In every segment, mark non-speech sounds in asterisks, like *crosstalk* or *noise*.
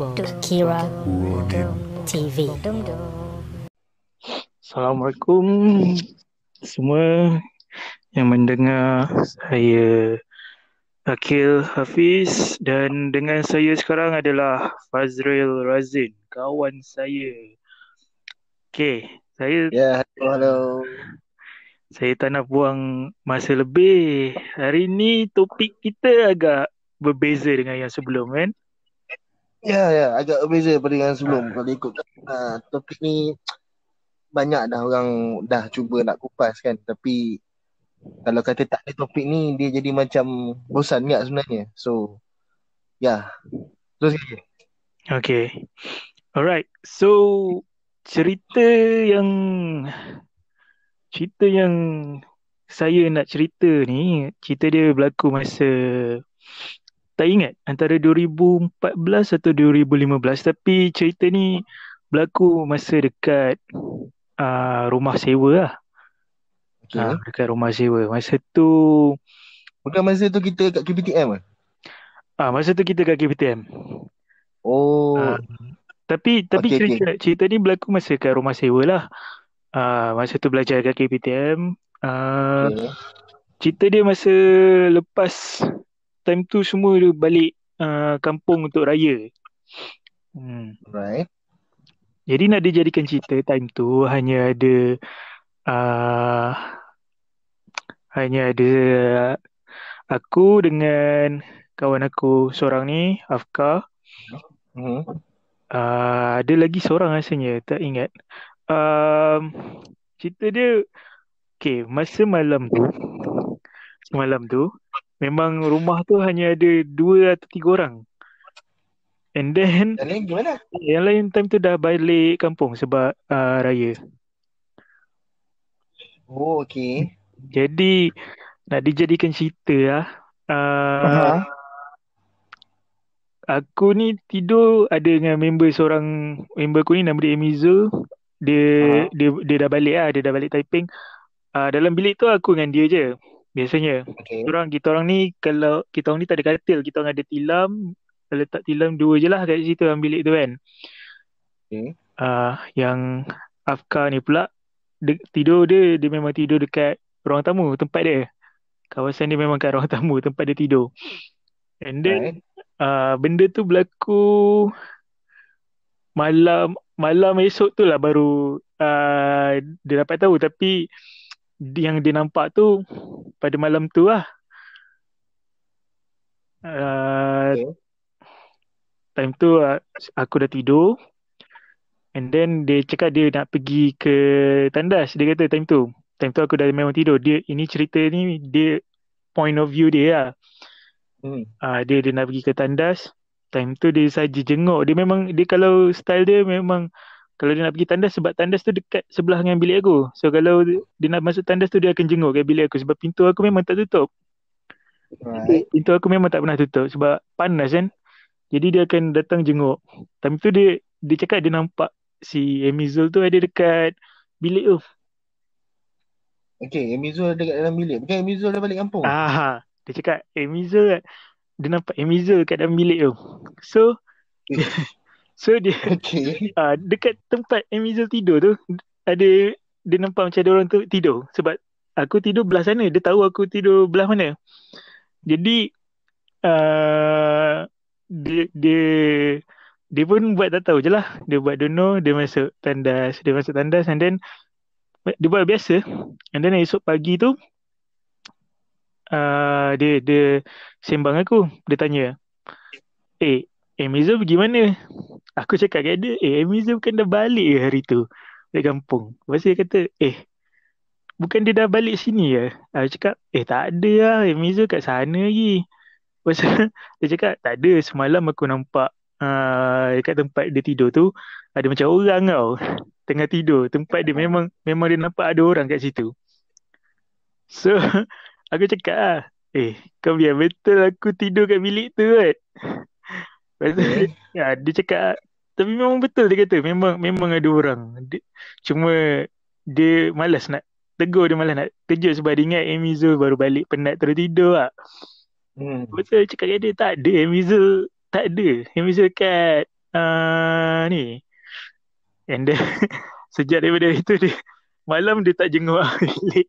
Kira TV. Assalamualaikum semua yang mendengar saya Akil Hafiz dan dengan saya sekarang adalah Fazril Razin, kawan saya. Okay, saya Ya, halo, halo. saya tak nak buang masa lebih. Hari ni topik kita agak berbeza dengan yang sebelum kan? Ya, ya, agak berbeza daripada yang sebelum. Kalau ikut uh, topik ni banyak dah orang dah cuba nak kupas kan. Tapi kalau kata tak ada topik ni dia jadi macam bosan tak sebenarnya. So, ya. Terus saja. Okay. Alright. So cerita yang cerita yang saya nak cerita ni, cerita dia berlaku masa tak ingat antara 2014 atau 2015 tapi cerita ni berlaku masa dekat uh, rumah sewa lah. Okay. Uh, dekat rumah sewa. Masa tu Bukan masa tu kita kat KPTM ah uh, masa tu kita kat KPTM. Oh, Ah, Tapi tapi Okey, cerita cerita ni berlaku masa kat rumah sewa lah. Uh, masa tu belajar kat KPTM. Uh, okay. cerita dia masa lepas time tu semua dia balik uh, kampung untuk raya. Hmm. Right. Jadi nak dijadikan cerita time tu hanya ada uh, hanya ada aku dengan kawan aku seorang ni Afka. Hmm. Uh, ada lagi seorang rasanya tak ingat. Um, cerita dia okay masa malam tu malam tu memang rumah tu hanya ada dua atau tiga orang. And then Dan lain gimana? yang lain time tu dah balik kampung sebab uh, raya. Oh, okay. Jadi nak dijadikan cerita lah. Uh, Aha. aku ni tidur ada dengan member seorang member aku ni nama dia Emizo. Dia Aha. dia dia dah balik lah, dia dah balik Taiping. Uh, dalam bilik tu aku dengan dia je. Biasanya. Okay. Orang kita orang ni kalau kita orang ni tak ada katil, kita orang ada tilam. Letak tilam dua je lah kat situ dalam bilik tu kan. Okay. uh, yang Afka ni pula de- tidur dia dia memang tidur dekat ruang tamu tempat dia. Kawasan dia memang kat ruang *laughs* tamu tempat dia tidur. And then Right. uh, benda tu berlaku malam malam esok tu lah baru uh, dia dapat tahu tapi yang dia nampak tu pada malam tu lah. Uh, Okay. time tu uh, aku dah tidur and then dia cakap dia nak pergi ke tandas dia kata time tu time tu aku dah memang tidur dia ini cerita ni dia point of view dia lah Hmm. uh, dia dia nak pergi ke tandas time tu dia saja jenguk dia memang dia kalau style dia memang kalau dia nak pergi tandas sebab tandas tu dekat sebelah dengan bilik aku so kalau dia, nak masuk tandas tu dia akan jenguk ke bilik aku sebab pintu aku memang tak tutup Right. pintu aku memang tak pernah tutup sebab panas kan jadi dia akan datang jenguk. Time tu dia dia cakap dia nampak si Emizul tu ada dekat bilik tu. Okay, Emizul ada dekat dalam bilik. Bukan Emizul dah balik kampung. Ah, dia cakap Emizul dia nampak Emizul kat dalam bilik tu. So so dia *laughs* Okay. ah, dekat tempat Emizul tidur tu ada dia nampak macam ada orang tu tidur sebab aku tidur belah sana dia tahu aku tidur belah mana. Jadi uh, dia dia dia pun buat tak tahu je lah. Dia buat don't know, dia masuk tandas, dia masuk tandas and then dia buat biasa. And then esok pagi tu uh, dia dia sembang aku, dia tanya, "Eh, Emizo pergi mana?" Aku cakap kat dia, "Eh, Emizo bukan dah balik ke hari tu dari kampung?" Lepas dia kata, "Eh, bukan dia dah balik sini ya?" Aku cakap, "Eh, tak ada lah, Emizo kat sana lagi." Lepas *laughs* dia cakap, "Tak ada, semalam aku nampak uh, dekat tempat dia tidur tu ada macam orang tau tengah tidur. Tempat dia memang memang dia nampak ada orang kat situ." So, *laughs* aku cakap lah, "Eh, kau biar betul aku tidur kat bilik tu kan?" Lepas tu Okay. *laughs* ya, dia cakap tapi memang betul dia kata memang memang ada orang. Dia, cuma dia malas nak tegur dia malas nak kejut sebab dia ingat Emizo baru balik penat terus tidur lah. Hmm. Tu dia cakap kat dia tak ada Emizo tak ada. Emizo kat uh, ni. And then *laughs* sejak daripada itu dia malam dia tak jenguk *laughs* bilik.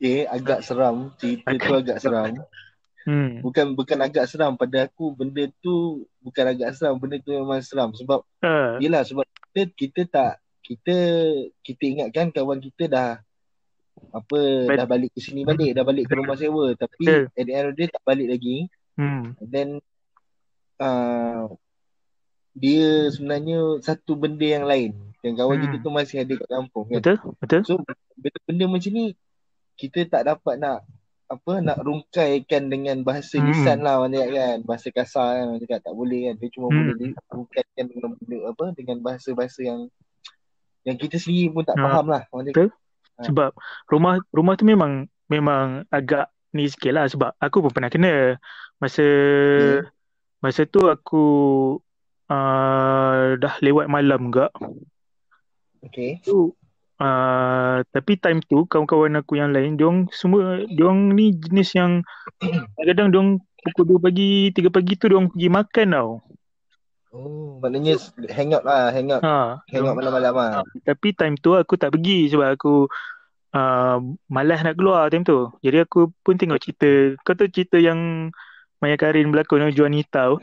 Okay, agak seram. Cerita tu agak seram. Hmm. Bukan bukan agak seram pada aku benda tu bukan agak seram, benda tu memang seram sebab Uh, yelah sebab kita kita tak kita kita ingatkan kawan kita dah apa Bet- dah balik ke sini balik, dah balik ke rumah sewa tapi at the end of the day tak balik lagi. hmm. And then uh, dia sebenarnya satu benda yang lain. Dan kawan Hmm. kita tu masih ada kat kampung kan. Betul? Betul? So benda-benda macam ni kita tak dapat nak apa nak rungkaikan dengan bahasa Hmm. lisan lah mana kan bahasa kasar kan orang cakap tak boleh kan dia cuma Hmm. boleh dirungkaikan dengan benda apa dengan bahasa-bahasa yang yang kita sendiri pun tak Ah, faham lah orang cakap. Betul? Sebab rumah rumah tu memang memang agak ni sikit lah sebab aku pun pernah kena masa Okay. masa tu aku uh, dah lewat malam gak Okay. tu uh, tapi time tu kawan-kawan aku yang lain diorang semua diorang ni jenis yang kadang-kadang diorang pukul 2 pagi 3 pagi tu diorang pergi makan tau. Oh, maknanya hang out lah, hang out, ha, hang out malam-malam lah. tapi time tu aku tak pergi sebab aku uh, malas nak keluar time tu. Jadi aku pun tengok cerita. Kau tahu cerita yang Maya Karin berlakon Juanita tu?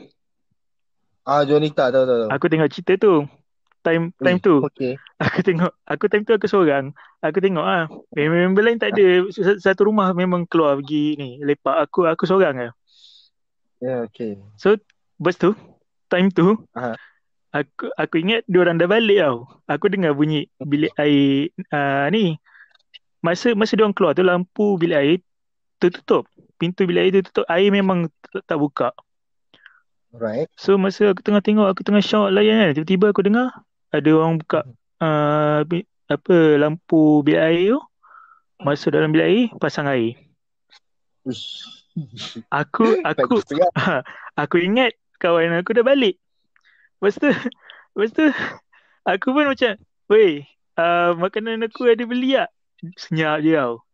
Ah, tahu tahu tahu. aku tengok cerita tu time time Ui, tu okay. aku tengok aku time tu aku seorang. Aku tengok ah member lain tak ada. Satu rumah memang keluar pergi ni lepak. Aku aku seorang ah Ya, yeah, okay. so lepas tu time tu Aha. aku aku ingat dia orang dah balik tau. Aku dengar bunyi bilik air uh, ni. Masa masa dia orang keluar tu lampu bilik air tertutup. Pintu bilik air tu tutup air memang tak, tak buka. Alright. so masa aku tengah tengok aku tengah shock layan kan tiba-tiba aku dengar ada orang buka uh, bi- apa lampu bilik air tu masuk dalam bilik air pasang air aku *laughs* aku *laughs* aku ingat kawan aku dah balik. Lepas tu, *laughs* lepas tu aku pun macam, weh, uh, makanan aku ada beli tak? Senyap je tau.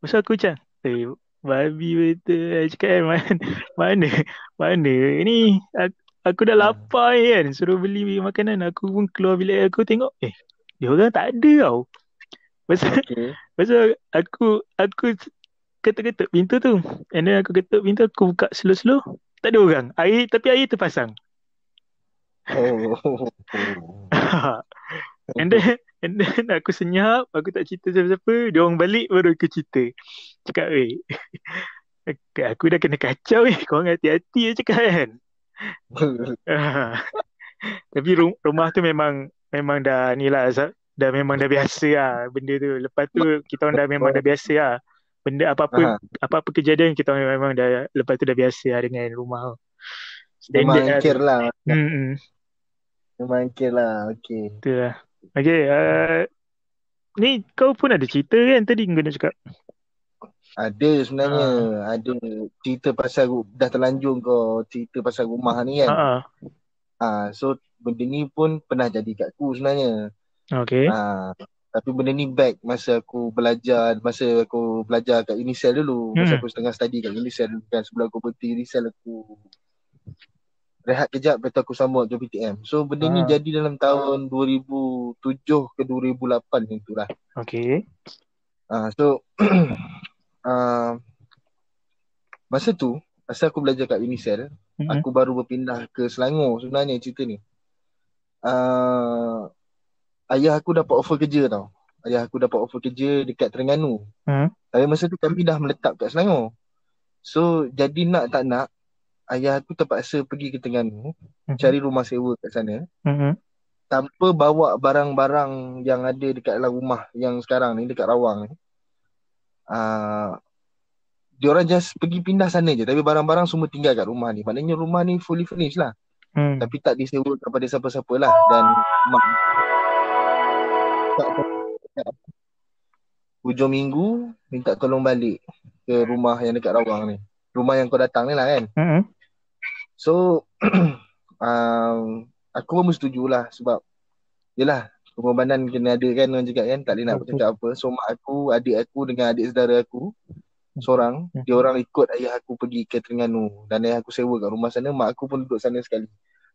Lepas tu aku macam, eh, babi betul. Cakap kan, mana, mana, mana ni, aku, aku dah lapar ni kan, suruh beli makanan. Aku pun keluar bilik aku tengok, eh, dia orang tak ada tau. Tu, Okay. tu aku, aku ketuk-ketuk pintu tu. And then aku ketuk pintu, aku buka slow-slow. Tak ada orang. Air, tapi air terpasang. Oh. *laughs* and then and then aku senyap, aku tak cerita siapa-siapa, dia orang balik baru aku cerita. Cakap, "Weh, *laughs* aku dah kena kacau eh. Kau hati-hati je cakap kan." *laughs* Tapi ru- rumah tu memang memang dah ni lah dah memang dah biasa lah benda tu. Lepas tu kita orang dah memang dah biasa lah. Benda apa-apa Aha. apa-apa kejadian kita orang memang dah lepas tu dah biasa lah dengan rumah tu. Memang Standard lah tu. angkir lah. Hmm. Memang angkir lah. Okay. Betul lah. Okay, uh, ni kau pun ada cerita kan tadi kau nak cakap. Ada sebenarnya. Ada cerita pasal dah terlanjur kau cerita pasal rumah ni Ha kan. ah. Ah, so benda ni pun pernah jadi kat aku sebenarnya. Okay. Ah, tapi benda ni back masa aku belajar, masa aku belajar kat Unicel dulu. Masa Hmm. aku setengah study kat Unicel dulu kan. Sebelum aku berhenti Unicel aku rehat kejap lepas tu aku sambung ke PTM. So benda ni Ah. jadi dalam tahun 2007 ke 2008 macam tu lah. Okay. Ah, so *clears throat* ah, masa tu masa aku belajar kat Unicel, Mm-mm. aku baru berpindah ke Selangor sebenarnya cerita ni. Uh, ayah aku dapat offer kerja tau. Ayah aku dapat offer kerja dekat Terengganu. Hmm. Tapi masa tu kami dah menetap kat Selangor. So jadi nak tak nak ayah aku terpaksa pergi ke Terengganu Mhm. cari rumah sewa kat sana Mm-mm. tanpa bawa barang-barang yang ada dekat dalam rumah yang sekarang ni dekat Rawang ni. Uh, dia orang just pergi pindah sana je tapi barang-barang semua tinggal kat rumah ni. Maknanya rumah ni fully furnished lah. Hmm. Tapi tak disewa kepada siapa-siapa lah dan mak tak hujung minggu minta tolong balik ke rumah yang dekat Rawang ni. Rumah yang kau datang ni lah kan. Mm-mm. So *clears throat* um, aku pun bersetuju lah sebab yelah pengorbanan kena ada kan orang cakap kan tak boleh nak bercakap apa. So mak aku, adik aku dengan adik saudara aku seorang. Hmm. Dia orang ikut ayah aku pergi ke Terengganu dan ayah aku sewa kat rumah sana. Mak aku pun duduk sana sekali.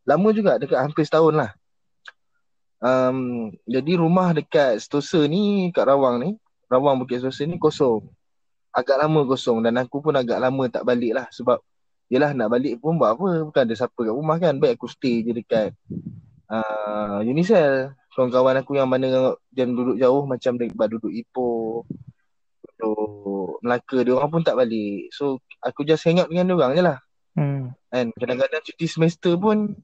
Lama juga dekat hampir setahun lah. Um, jadi rumah dekat Sentosa ni kat Rawang ni, Rawang Bukit Sentosa ni kosong. Agak lama kosong dan aku pun agak lama tak balik lah sebab Yelah nak balik pun buat apa Bukan ada siapa kat rumah kan Baik aku stay je dekat uh, Unicell Kawan-kawan aku yang mana Dia duduk jauh Macam dekat duduk Ipoh Duduk Melaka Dia orang pun tak balik. So aku just hang out dengan dia orang je lah. Hmm. Kan Kadang-kadang cuti semester pun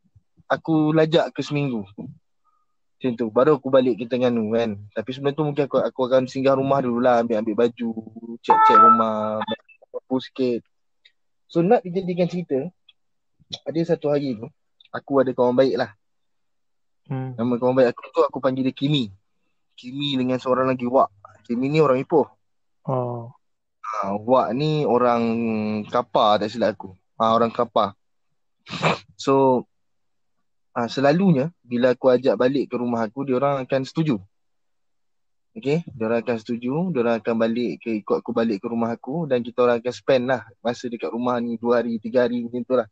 Aku lajak ke seminggu. Macam tu. Baru aku balik ke Terengganu kan. Tapi sebelum tu mungkin aku, aku akan singgah rumah dulu lah. Ambil-ambil baju Cek-cek rumah Apa sikit. So nak dijadikan cerita Ada satu hari tu Aku ada kawan baik lah Hmm. Nama kawan baik aku tu aku panggil dia Kimi. Kimi dengan seorang lagi Wak. Kimi ni orang Ipoh. Oh. ha, Wak ni orang Kapar tak silap aku. Ha, Orang Kapar. So ha, Selalunya Bila aku ajak balik ke rumah aku Dia orang akan setuju. Okay Dia orang akan setuju Dia orang akan balik ke Ikut aku balik ke rumah aku Dan kita orang akan spend lah Masa dekat rumah ni Dua hari, tiga hari macam tu lah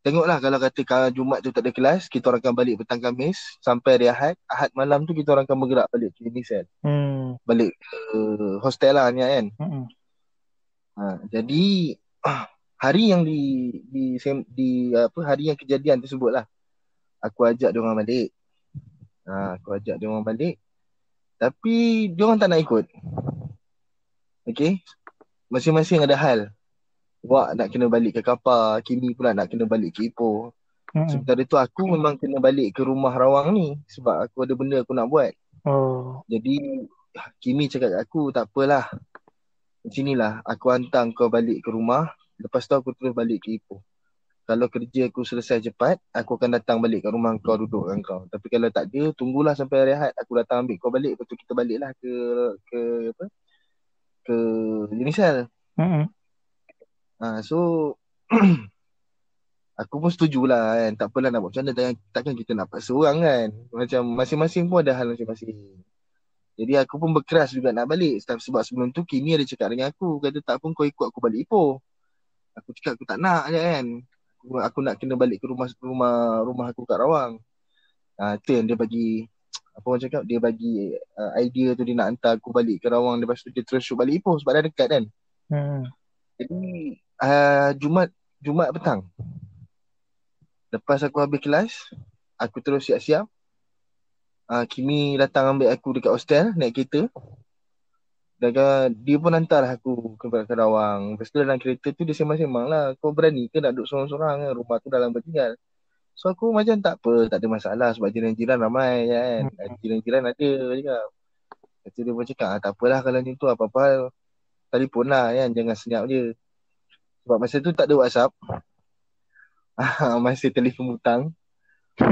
Tengoklah kalau kata kalau Jumat tu tak ada kelas Kita orang akan balik petang Khamis Sampai hari Ahad Ahad malam tu kita orang akan bergerak balik ke Unicell Hmm. Balik ke hostel lah ni kan Hmm. Ha, jadi *clears throat* hari yang di di sem- di apa hari yang kejadian tersebut lah aku ajak dia orang balik. Ha, aku ajak dia orang balik. Tapi dia orang tak nak ikut. Okay. Masing-masing ada hal. Wak nak kena balik ke Kapar, Kimi pula nak kena balik ke Ipoh. Hmm. Sementara tu aku memang kena balik ke rumah Rawang ni sebab aku ada benda aku nak buat. Oh. Jadi Kimi cakap kat aku tak apalah. Macam inilah aku hantar kau balik ke rumah. Lepas tu aku terus balik ke Ipoh. Kalau kerja aku selesai cepat, aku akan datang balik ke rumah kau duduk dengan kau. Tapi kalau tak ada, tunggulah sampai hari Ahad. Aku datang ambil kau balik. Lepas tu kita baliklah ke ke apa? Ke Unicell. Hmm. Ha, so *clears throat* aku pun setujulah kan. Tak apalah nak buat macam mana. Takkan, takkan kita nak paksa orang kan. Macam masing-masing pun ada hal masing-masing. Jadi aku pun berkeras juga nak balik. Sebab sebelum tu Kimi ada cakap dengan aku. Kata tak pun kau ikut aku balik Ipoh. Aku cakap aku tak nak je kan. Aku, aku nak kena balik ke rumah rumah rumah aku kat Rawang. Ha, tu yang dia bagi apa orang cakap dia bagi uh, idea tu dia nak hantar aku balik ke Rawang lepas tu dia terus shoot balik Ipoh sebab dah dekat kan. Hmm. Jadi uh, Jumat Jumat petang. Lepas aku habis kelas, aku terus siap-siap. Uh, Kimi datang ambil aku dekat hostel naik kereta. Dan uh, dia pun hantar aku ke ke Rawang. Lepas tu dalam kereta tu dia sembang-sembang lah. Kau berani ke nak duduk sorang-sorang kan? Rumah tu dalam bertinggal. So aku macam tak apa, tak ada masalah sebab jiran-jiran ramai kan. Jiran-jiran ada juga. Lepas tu dia pun cakap, ah, tak apalah kalau macam tu apa-apa telefon lah kan. Jangan senyap je. Sebab masa tu tak ada WhatsApp. *laughs* Masih telefon butang.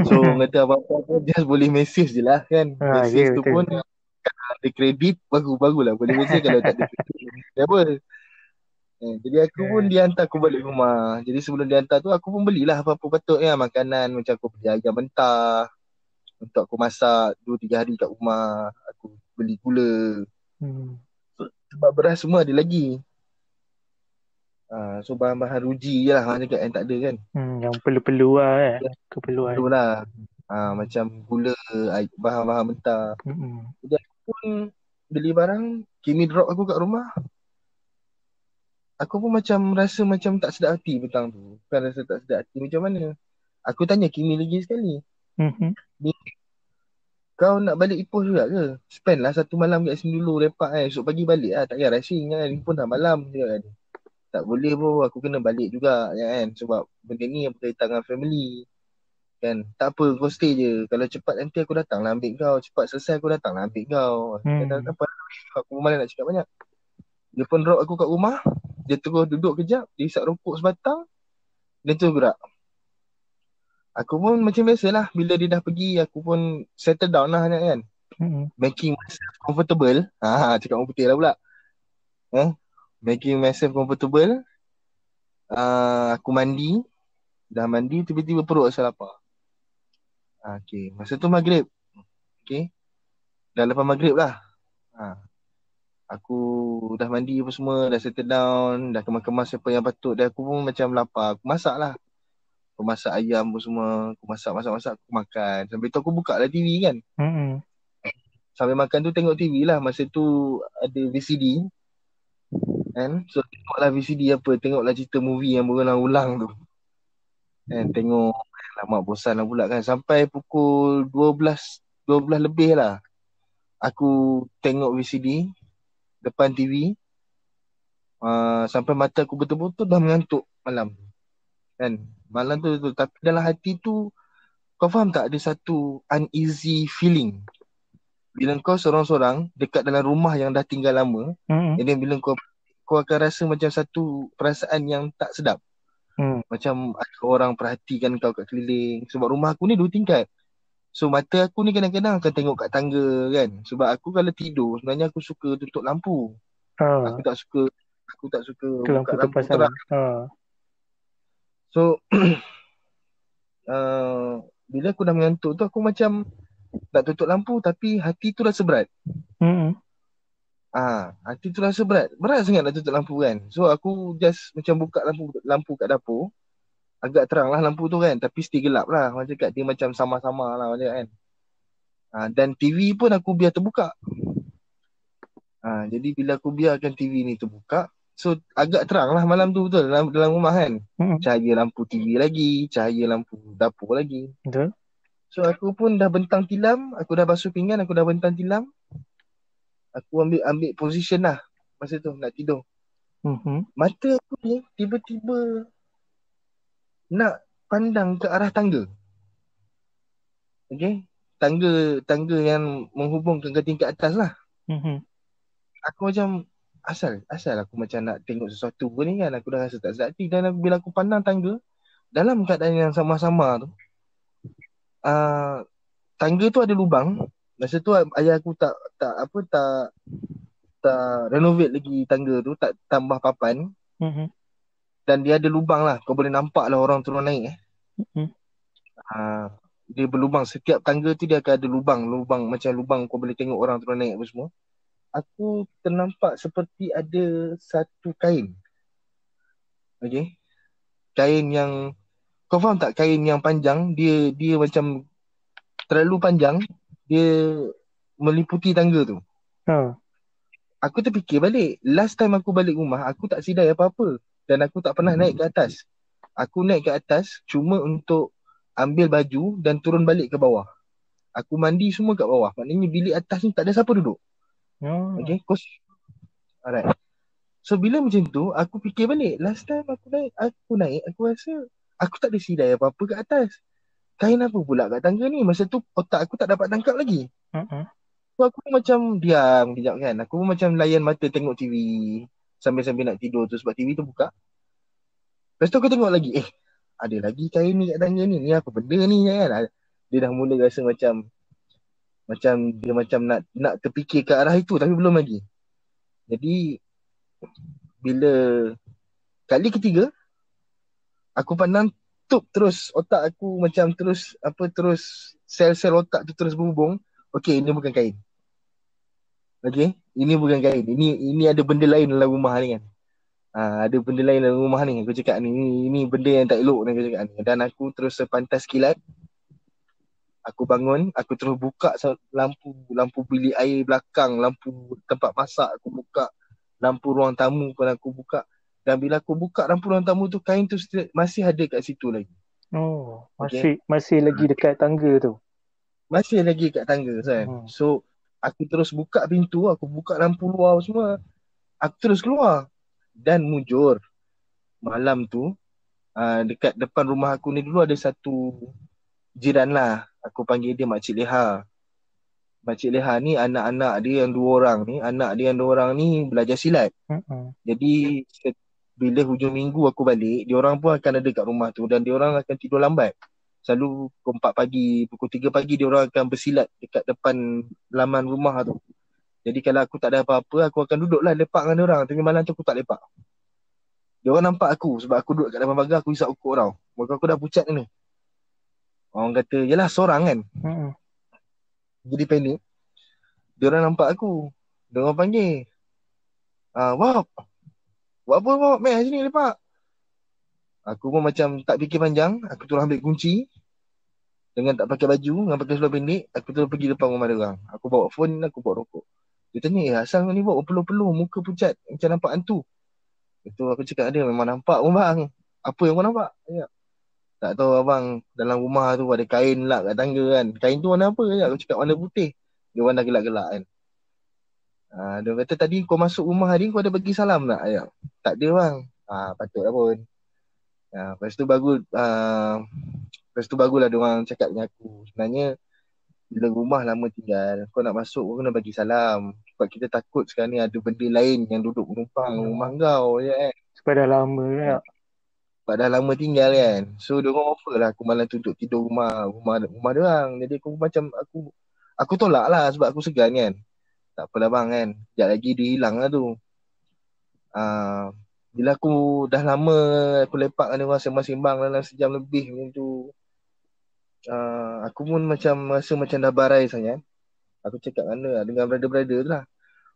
So kata apa-apa pun just boleh message je lah kan. Ha, Message ya, tu betul. pun kalau ada kredit baru-barulah boleh message kalau tak ada kredit. *laughs* Apa? Eh, jadi aku pun dia hantar aku balik rumah. Jadi sebelum dia hantar tu aku pun belilah apa-apa patut ya makanan macam aku beli ayam mentah untuk aku masak 2 3 hari kat rumah. Aku beli gula. Hmm. Sebab beras semua ada lagi. So bahan-bahan ruji je lah orang cakap yang tak ada kan. Hmm. Yang perlu-perlu lah eh. Keperluan. Perlu lah. Ah, macam gula, bahan-bahan mentah. Hmm. pun beli barang, Kimi drop aku kat rumah. Aku pun macam rasa macam tak sedap hati petang tu. Bukan rasa tak sedap hati macam mana. Aku tanya Kimi lagi sekali. Hmm. Kau nak balik Ipoh juga ke? Spend lah satu malam kat sini dulu lepak kan. Esok pagi balik lah. Tak payah rushing kan. Pun dah malam je kan. Tak boleh bro. Aku kena balik juga ya kan. Sebab benda ni yang berkaitan dengan family. Kan. Tak apa kau stay je. Kalau cepat nanti aku datang lah ambil kau. Cepat selesai aku datang lah ambil kau. Hmm. Tak apa. Aku pun malas nak cakap banyak. Dia pun drop aku kat rumah. Dia terus duduk kejap. Dia isap rokok sebatang. Dia terus gerak. Aku pun macam biasalah. Bila dia dah pergi, aku pun settle down lah kan. Hmm. Making myself comfortable. Ha, cakap orang putih lah pula. Eh? Making myself comfortable. Uh, aku mandi. Dah mandi, tiba-tiba perut rasa lapar. Ha, okay. Masa tu maghrib. Okay. Dah lepas maghrib lah. Ha. Aku dah mandi apa semua, dah settle down, dah kemas-kemas apa yang patut. Dan aku pun macam lapar. Aku masak lah. Aku masak ayam apa semua. Aku masak, masak, masak. Aku makan. Sampai tu aku buka lah TV kan. Mm-mm. Sampai makan tu tengok TV lah. Masa tu ada VCD. Kan? So tengoklah VCD apa. Tengoklah cerita movie yang berulang-ulang tu. Kan? Tengok. Lama bosan lah pula kan. Sampai pukul 12, 12 lebih lah. Aku tengok VCD depan TV uh, sampai mata aku betul-betul dah mengantuk malam. Kan? Malam tu betul tapi dalam hati tu kau faham tak ada satu uneasy feeling. Bila kau seorang-seorang dekat dalam rumah yang dah tinggal lama, Mm-mm. and then bila kau kau akan rasa macam satu perasaan yang tak sedap. Mm. Macam ada orang perhatikan kau kat keliling. Sebab rumah aku ni dua tingkat. So mata aku ni kadang-kadang akan tengok kat tangga kan. Sebab aku kalau tidur sebenarnya aku suka tutup lampu. Ha. Aku tak suka aku tak suka Ke lampu buka tu pasal. terang. Ha. So *clears throat* uh, bila aku dah mengantuk tu aku macam nak tutup lampu tapi hati tu rasa berat. Mm-mm. Ah, hati tu rasa berat. Berat sangat nak tutup lampu kan. So aku just macam buka lampu lampu kat dapur. Agak terang lah lampu tu kan. Tapi still gelap lah. Macam kat dia macam sama-sama lah macam kan. Ah, dan TV pun aku biar terbuka. Ah, jadi bila aku biarkan TV ni terbuka. So agak terang lah malam tu betul dalam, dalam rumah kan. Mm-mm. Cahaya lampu TV lagi. Cahaya lampu dapur lagi. Betul. So aku pun dah bentang tilam. Aku dah basuh pinggan. Aku dah bentang tilam. Aku ambil ambil position lah. Masa tu nak tidur. Mhm. Mata aku ni tiba-tiba nak pandang ke arah tangga. Okay. Tangga tangga yang menghubungkan ke tingkat atas lah. Mhm. Aku macam asal asal aku macam nak tengok sesuatu ke ni kan. Aku dah rasa tak sedap hati. Dan aku, bila aku pandang tangga dalam keadaan yang sama-sama tu uh, tangga tu ada lubang. Masa tu ayah aku tak tak apa tak tak renovate lagi tangga tu, tak tambah papan. Mhm. dan dia ada lubang lah. Kau boleh nampak lah orang turun naik eh. Mhm. Ha, dia berlubang. Setiap tangga tu dia akan ada lubang. Lubang macam lubang kau boleh tengok orang turun naik apa semua. Aku ternampak seperti ada satu kain. Okay. Kain yang kau faham tak kain yang panjang dia dia macam terlalu panjang dia meliputi tangga tu. Ha. Aku terfikir balik. Last time aku balik rumah, aku tak sidai apa-apa. Dan aku tak pernah naik ke atas. Aku naik ke atas cuma untuk ambil baju dan turun balik ke bawah. Aku mandi semua kat bawah. Maknanya bilik atas ni tak ada siapa duduk. Oh. Okay, kos. Alright. So bila macam tu, aku fikir balik. Last time aku naik, aku naik, aku rasa aku tak ada sidai apa-apa kat atas. Kain apa pula kat tangga ni? Masa tu otak aku tak dapat tangkap lagi. Mhm. So aku macam diam kejap kan. Aku pun macam layan mata tengok TV sambil-sambil nak tidur tu sebab TV tu buka. Lepas tu aku tengok lagi, eh ada lagi kain ni kat tangga ni. Ni apa benda ni kan. Dia dah mula rasa macam macam dia macam nak nak terfikir ke arah itu tapi belum lagi. Jadi bila kali ketiga aku pandang tup terus otak aku macam terus apa terus sel-sel otak tu terus berhubung. Okey, ini bukan kain. Okey, ini bukan kain. Ini ini ada benda lain dalam rumah ni kan. Ha, ada benda lain dalam rumah ni aku cakap ni. Ini, ini benda yang tak elok ni aku cakap ni. Dan aku terus sepantas kilat. Aku bangun, aku terus buka lampu lampu bilik air belakang, lampu tempat masak aku buka, lampu ruang tamu pun aku buka. Dan bila aku buka lampu ruang tamu tu kain tu masih ada kat situ lagi. Oh, masih masih lagi dekat tangga tu. Masih lagi kat tangga kan. Hmm. So aku terus buka pintu, aku buka lampu luar semua. Aku terus keluar dan mujur. Malam tu uh, dekat depan rumah aku ni dulu ada satu jiran lah. Aku panggil dia Makcik Leha. Makcik Leha ni anak-anak dia yang dua orang ni, anak dia yang dua orang ni belajar silat. Mhm. Jadi bila hujung minggu aku balik, dia orang pun akan ada kat rumah tu dan dia orang akan tidur lambat. Selalu pukul 4 pagi, pukul 3 pagi dia orang akan bersilat dekat depan laman rumah tu. Jadi kalau aku tak ada apa-apa, aku akan duduklah lepak dengan dia orang. Tapi malam tu aku tak lepak. Dia orang nampak aku sebab aku duduk kat depan pagar aku isap ukur tau. Muka aku dah pucat ni. Orang kata, yelah seorang kan. Mhm. Jadi panik. Dia orang nampak aku. Dia orang panggil. Ah, Bob. Buat apa Bob? Meh sini lepak. Aku pun macam tak fikir panjang. Aku terus ambil kunci. Dengan tak pakai baju, dengan pakai seluar pendek, aku terus pergi depan rumah orang. Aku bawa phone, aku bawa rokok. Dia tanya, eh asal ni Bob peluh-peluh, muka pucat, macam nampak hantu. Itu aku cakap dia, memang nampak pun bang. Apa yang kau nampak? Ya. Tak tahu abang, dalam rumah tu ada kain lah kat tangga kan. Kain tu warna apa? Ya. Aku cakap warna putih. Dia warna gelap-gelap kan. Ha, dia kata tadi kau masuk rumah hari kau ada bagi salam tak? Ya. Tak ada bang. Ha, patutlah pun. Ha, lepas tu bagus uh, lepas tu baguslah dia orang cakap dengan aku. Sebenarnya bila rumah lama tinggal, kau nak masuk kau kena bagi salam. Sebab kita takut sekarang ni ada benda lain yang duduk menumpang Hmm. rumah kau je kan. Sebab dah lama kan. Sebab dah lama tinggal kan. So dia orang offer lah aku malam tu duduk tidur rumah rumah rumah dia orang. Jadi aku macam aku aku tolak lah sebab aku segan kan. Tak apalah bang kan. Sekejap lagi dia hilang lah tu. Uh, bila aku dah lama aku lepak dengan orang sembang-sembang dalam sejam lebih macam tu. Uh, aku pun macam rasa macam dah barai sangat. Aku cakap dia dengan brother-brother tu lah.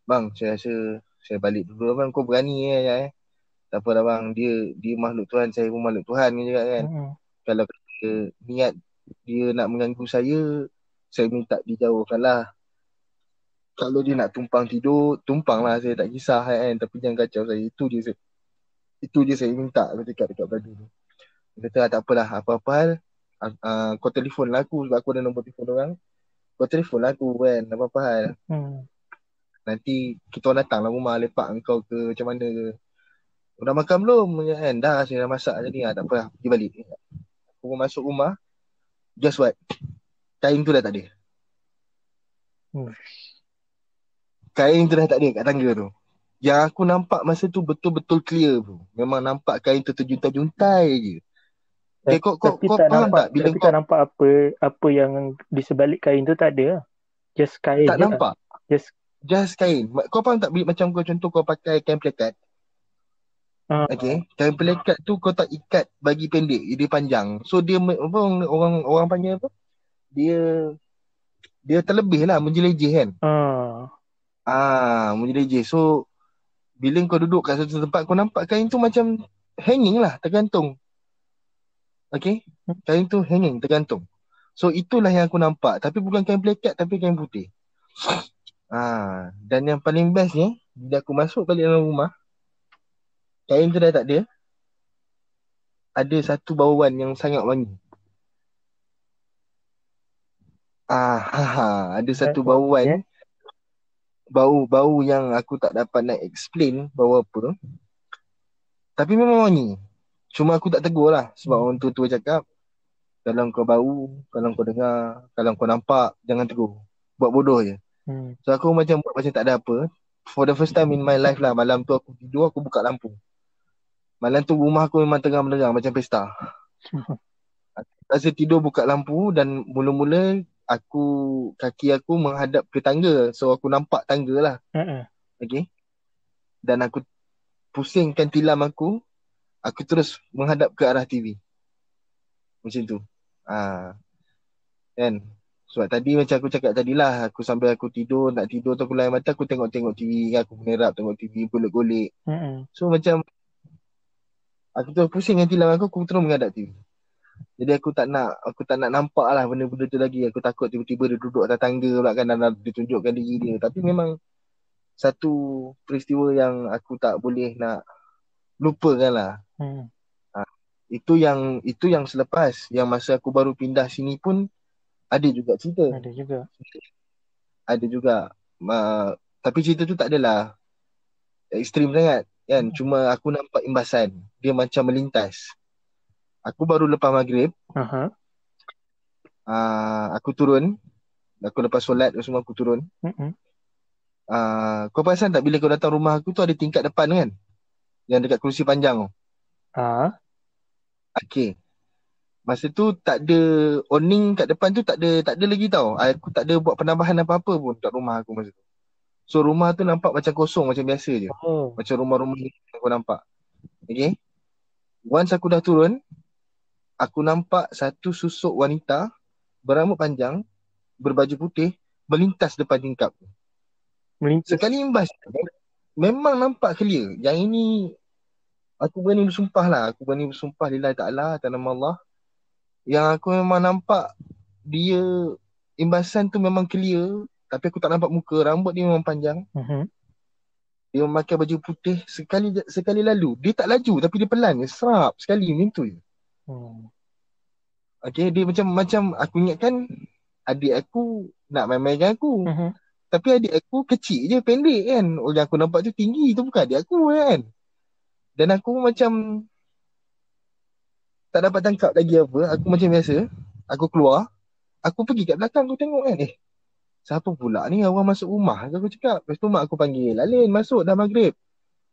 Bang, saya rasa saya balik dulu lah bang. Kau berani eh, ya, eh. Tak apa dah bang. Dia dia makhluk Tuhan, saya pun makhluk Tuhan kan cakap kan. Hmm. Kalau dia niat dia nak mengganggu saya, saya minta dijauhkan lah. Kalau dia nak tumpang tidur, tumpang lah. Saya tak kisah kan. Tapi jangan kacau saya. Itu je saya, itu je saya minta. Cakap dekat brother tu. Dia kata "Ah, tak apalah. Apa-apa hal. Uh, kau telefon lah aku sebab aku ada nombor telefon orang. Kau telefon lah aku kan. Apa-apa hal. Hmm. Nanti kita orang datang lah rumah lepak kau ke macam mana ke. Dah makan belum? Kan? Dah saya dah masak tadi. Ha, tak apa, pergi balik. Aku pun masuk rumah. Guess what? Kain tu dah tak ada. Hmm. Kain tu dah tak ada kat tangga tu. Yang aku nampak masa tu betul-betul clear tu. Memang nampak kain tu terjuntai-juntai je. Okay, kau, kau, tapi kau tak faham nampak, tak? Bila tapi kau tak nampak apa apa yang di sebalik kain tu tak ada. Just kain tak je. lah. nampak. Just Just kain. Kau faham tak? Bila- Macam kau contoh kau pakai kain plekat. Ah. Okay. Kain plekat tu kau tak ikat bagi pendek. Dia panjang. So dia apa orang orang, orang panggil apa? Dia dia terlebih lah menjelejeh kan. ah. Ah, menjelejeh. So bila kau duduk kat satu tempat kau nampak kain tu macam hanging lah, tergantung. Okay? Kain tu hanging, tergantung. So itulah yang aku nampak. Tapi bukan kain plekat tapi kain putih. *coughs* Ah, dan yang paling best ni, bila aku masuk balik dalam rumah, kain tu dah tak ada. Ada satu bauan yang sangat wangi. Ah, ha, *laughs* ha, ada satu bauan. Bau-bau yang aku tak dapat nak explain bau apa. Tapi memang wangi. Cuma aku tak tegur lah sebab orang tua-tua cakap kalau kau bau, kalau kau dengar, kalau kau nampak, jangan tegur. Buat bodoh je. Hmm. So aku macam buat macam tak ada apa. For the first time in my life lah, malam tu aku tidur, aku buka lampu. Malam tu rumah aku memang tengah menerang macam pesta. *laughs* Rasa tidur buka lampu dan mula-mula aku kaki aku menghadap ke tangga. So aku nampak tangga lah. Uh-uh. Okay. Dan aku pusingkan tilam aku. Aku terus menghadap ke arah TV. Macam tu. Ha. Kan? Sebab tadi macam aku cakap tadi lah. Aku sambil aku tidur, nak tidur tu aku layan mata, aku tengok-tengok TV. Aku menerap tengok TV, golek-golek. Uh-uh. So macam aku terus pusingkan tilam aku, aku terus menghadap TV. Jadi aku tak nak aku tak nak nampak lah benda-benda tu lagi. Aku takut tiba-tiba dia duduk atas tangga pula kan dan dia tunjukkan diri dia. Tapi memang satu peristiwa yang aku tak boleh nak lupakan lah. Hmm. Itu yang itu yang selepas yang masa aku baru pindah sini pun ada juga cerita. Ada juga. Ada juga. Uh, tapi cerita tu tak adalah ekstrim sangat kan. Cuma aku nampak imbasan. Dia macam melintas. Aku baru lepas maghrib, Aha. uh, aku turun. Aku lepas solat semua aku turun. Uh-uh. Uh, kau perasan tak bila kau datang rumah aku tu ada tingkat depan kan? Yang dekat kerusi panjang tu. Ah. Okay. Masa tu tak ada awning kat depan tu tak ada tak ada lagi tau. Aku tak ada buat penambahan apa-apa pun kat rumah aku masa tu. So rumah tu nampak macam kosong macam biasa je. Oh. Macam rumah-rumah ni aku nampak. Okay. Once aku dah turun, aku nampak satu susuk wanita berambut panjang, berbaju putih, melintas depan tingkap. Melintas. Sekali imbas, memang nampak clear. Yang ini aku berani bersumpah lah. Aku berani bersumpah lillahi ta'ala atas nama Allah. Yang aku memang nampak dia imbasan tu memang clear. Tapi aku tak nampak muka. Rambut dia memang panjang. Mhm. Dia memakai baju putih sekali sekali lalu. Dia tak laju tapi dia pelan. Serap sekali macam tu je. Hmm. Okay, dia macam macam aku ingatkan adik aku nak main-mainkan aku. Mhm. Tapi adik aku kecil je, pendek kan. Orang yang aku nampak tu tinggi tu bukan adik aku kan. Dan aku macam tak dapat tangkap lagi apa. Aku macam biasa. Aku keluar. Aku pergi kat belakang aku tengok kan. Eh, siapa pula ni orang masuk rumah? Aku cakap. Lepas tu mak aku panggil. Alin masuk dah maghrib.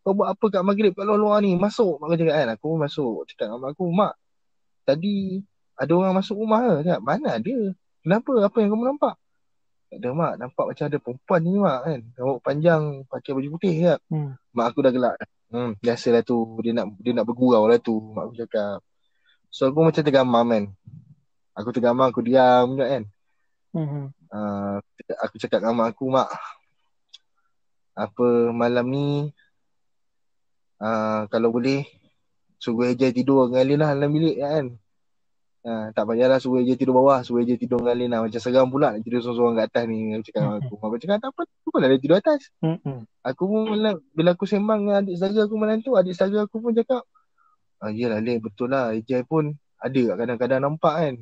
Kau buat apa kat maghrib kat luar-luar ni? Masuk. Mak aku cakap kan. Aku masuk. Cakap dengan mak aku. Mak, tadi ada orang masuk rumah ke? Cakap, mana ada? Kenapa? Apa yang kamu nampak? Tak ada mak. Nampak macam ada perempuan ni mak kan. Rambut panjang. Pakai baju putih cakap. Hmm. Mak aku dah gelak. Hmm, biasalah tu. Dia nak dia nak bergurau lah tu. Mak aku cakap. So aku macam tergamam kan. Aku tergamam, aku diam juga kan. Mhm. Uh, aku cakap dengan mak aku, mak. Apa malam ni uh, kalau boleh suruh Eja tidur dengan Alin lah dalam bilik kan. Uh, tak payahlah suruh Eja tidur bawah, suruh Eja tidur dengan Alin lah. Macam seram pula nak tidur seorang-seorang kat atas ni. Aku cakap dengan aku. Aku cakap tak apa, tu pun dia tidur atas. Mhm. Aku pun bila, bila aku sembang dengan adik saudara aku malam tu, adik saudara aku pun cakap, ah, yelah Lin, betul lah. Ejai pun ada kadang-kadang nampak kan.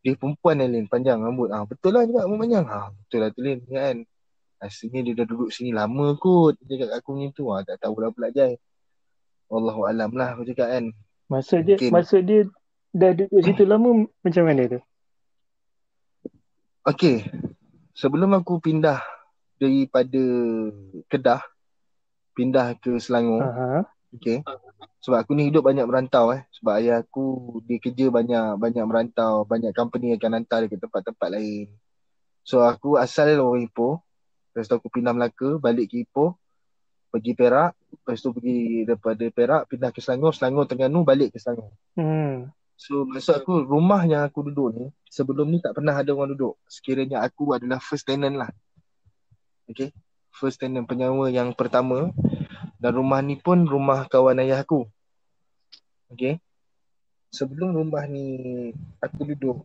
Dia perempuan kan Lin, panjang rambut. Ah, betul lah juga rambut panjang. Ah, betul lah tu Lin, kan. Asalnya dia dah duduk sini lama kot. Dia cakap aku macam tu. Ah, tak tahu lah pula Jai. Wallahu alam lah aku cakap kan. Masa dia Mungkin. masa dia dah duduk situ lama *clears throat* macam mana tu? Okay. Sebelum aku pindah daripada Kedah, pindah ke Selangor. Aha. Okay. Sebab aku ni hidup banyak merantau eh. Sebab ayah aku dia kerja banyak banyak merantau, banyak company akan hantar dia ke tempat-tempat lain. So aku asal orang Ipoh. Lepas tu aku pindah Melaka, balik ke Ipoh. Pergi Perak, lepas tu pergi daripada Perak pindah ke Selangor, Selangor Terengganu balik ke Selangor. Hmm. So maksud aku rumah yang aku duduk ni sebelum ni tak pernah ada orang duduk. Sekiranya aku adalah first tenant lah. Okay. First tenant penyewa yang pertama dan rumah ni pun rumah kawan ayah aku. Okay. Sebelum rumah ni aku duduk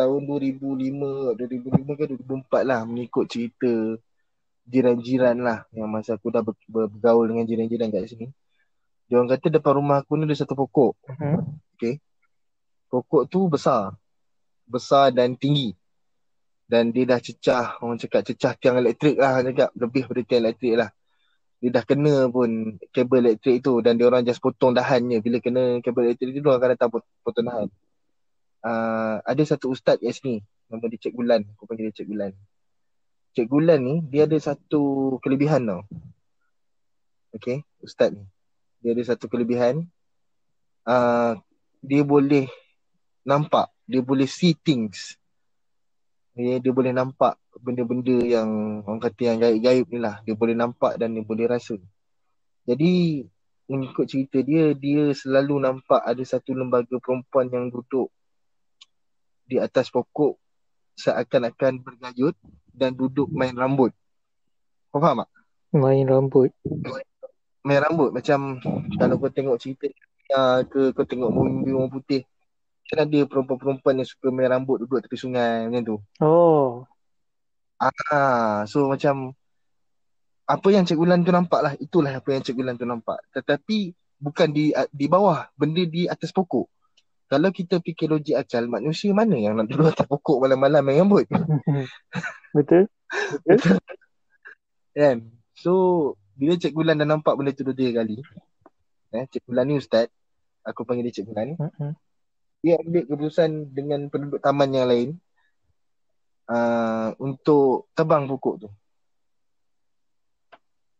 tahun 2005, 2005 ke 2004 lah mengikut cerita jiran-jiran lah yang masa aku dah ber- ber- bergaul dengan jiran-jiran kat sini. Dia orang kata depan rumah aku ni ada satu pokok. Mhm. Pokok tu besar. Besar dan tinggi. Dan dia dah cecah, orang cakap cecah tiang elektrik lah, cakap lebih daripada tiang elektrik lah. Dia dah kena pun kabel elektrik tu dan dia orang just potong dahannya. Bila kena kabel elektrik tu, dia orang akan datang pot- potong dahan. Uh, ada satu ustaz kat sini, nama dia Cik Gulan. Aku panggil dia Cik Gulan. Cik Gulan ni, dia ada satu kelebihan tau. Okay, ustaz ni. Dia ada satu kelebihan. Uh, dia boleh nampak, dia boleh see things. Dia, dia boleh nampak benda-benda yang orang kata yang gaib-gaib ni lah. Dia boleh nampak dan dia boleh rasa. Jadi mengikut cerita dia, dia selalu nampak ada satu lembaga perempuan yang duduk di atas pokok seakan-akan bergayut dan duduk main rambut. Kau faham tak? Main rambut. Main rambut macam kalau kau tengok cerita ya, ke kau tengok movie orang putih kan ada perempuan-perempuan yang suka main rambut duduk tepi sungai macam tu. Oh. Ah, so macam apa yang Cik Gulan tu nampak lah, itulah apa yang Cik Gulan tu nampak. Tetapi bukan di di bawah, benda di atas pokok. Kalau kita fikir logik akal, manusia mana yang nak duduk atas pokok malam-malam main rambut? *laughs* Betul? Kan? So, bila Cik Gulan dah nampak benda tu dua tiga kali, eh, Cik Gulan ni ustaz, aku panggil dia Cik Gulan, Mhm. dia ambil keputusan dengan penduduk taman yang lain uh, untuk tebang pokok tu.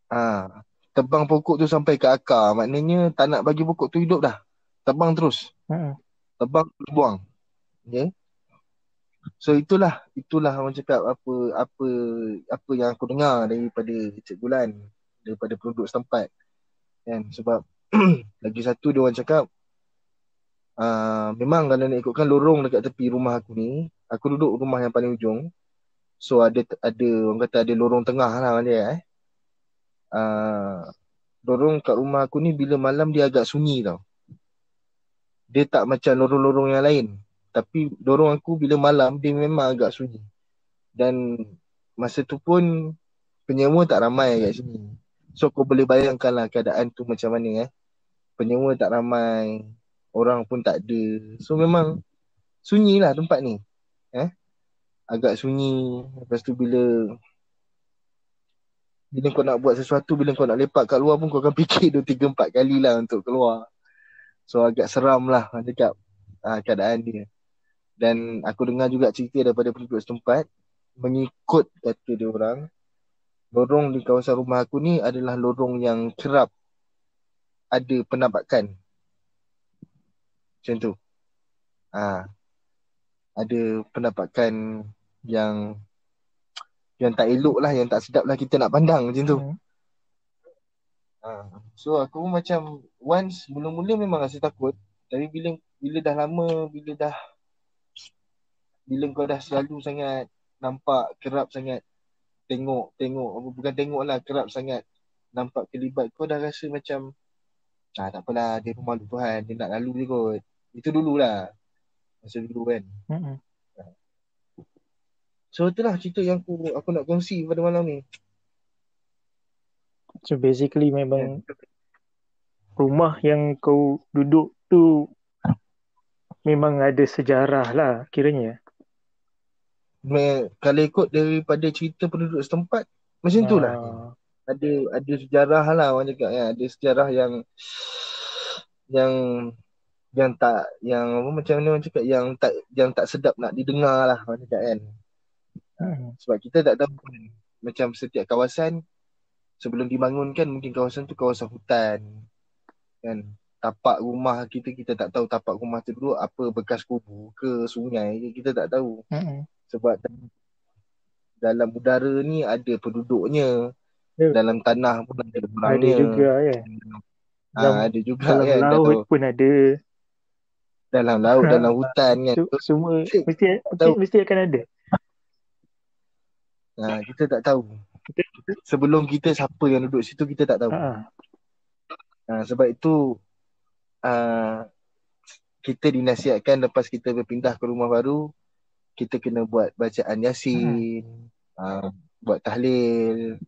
Ah, tebang pokok tu sampai ke akar. Maknanya tak nak bagi pokok tu hidup dah. Tebang terus. Mhm. Tebang buang. Okay. So itulah itulah orang cakap apa apa apa yang aku dengar daripada Cik Gulan daripada penduduk setempat. Kan sebab *clears throat* lagi satu dia orang cakap uh, memang kalau nak ikutkan lorong dekat tepi rumah aku ni, aku duduk rumah yang paling ujung. So ada ada orang kata ada lorong tengah lah dia eh. uh, lorong kat rumah aku ni bila malam dia agak sunyi tau. Dia tak macam lorong-lorong yang lain. Tapi lorong aku bila malam dia memang agak sunyi. Dan masa tu pun penyewa tak ramai kat sini. So kau boleh bayangkan lah keadaan tu macam mana eh. Penyewa tak ramai, orang pun tak ada. So memang sunyi lah tempat ni. Eh? Agak sunyi. Lepas tu bila bila kau nak buat sesuatu, bila kau nak lepak kat luar pun kau akan *laughs* fikir 2, 3, 4 kali lah untuk keluar. So agak seram lah cakap uh, keadaan dia. Dan aku dengar juga cerita daripada penduduk setempat mengikut kata dia orang lorong di kawasan rumah aku ni adalah lorong yang kerap ada penampakan. Macam tu. Ha. Ada penampakan yang yang tak elok lah, yang tak sedap lah kita nak pandang macam tu. Hmm. Ha. So aku pun macam once mula-mula memang rasa takut. Tapi bila bila dah lama, bila dah bila kau dah selalu sangat nampak kerap sangat tengok tengok bukan tengok lah kerap sangat nampak kelibat kau dah rasa macam ah tak apalah dia rumah lu Tuhan dia nak lalu je kot itu dululah masa dulu kan mm-hmm. so itulah cerita yang aku aku nak kongsi pada malam ni so basically memang yeah. rumah yang kau duduk tu memang ada sejarah lah kiranya kalau ikut daripada cerita penduduk setempat macam tu lah ah. ada ada sejarah lah orang cakap ya. ada sejarah yang yang yang tak yang apa macam mana orang cakap yang tak yang tak sedap nak didengar lah orang cakap kan hmm. sebab kita tak tahu macam setiap kawasan sebelum dibangunkan mungkin kawasan tu kawasan hutan kan? Tapak rumah kita kita tak tahu tapak rumah tu dulu apa bekas kubur ke sungai kita tak tahu. Hmm sebab dalam udara ni ada penduduknya. Ya. dalam tanah pun ada orangnya ada juga ya. Ha, ada juga dalam kan laut pun ada. Dalam laut ha. dalam hutan kan. semua mesti mesti, tahu. mesti akan ada. Ha, kita tak tahu sebelum kita siapa yang duduk situ kita tak tahu. Ha. Ha, sebab itu uh, kita dinasihatkan lepas kita berpindah ke rumah baru kita kena buat bacaan yasin hmm. uh, buat tahlil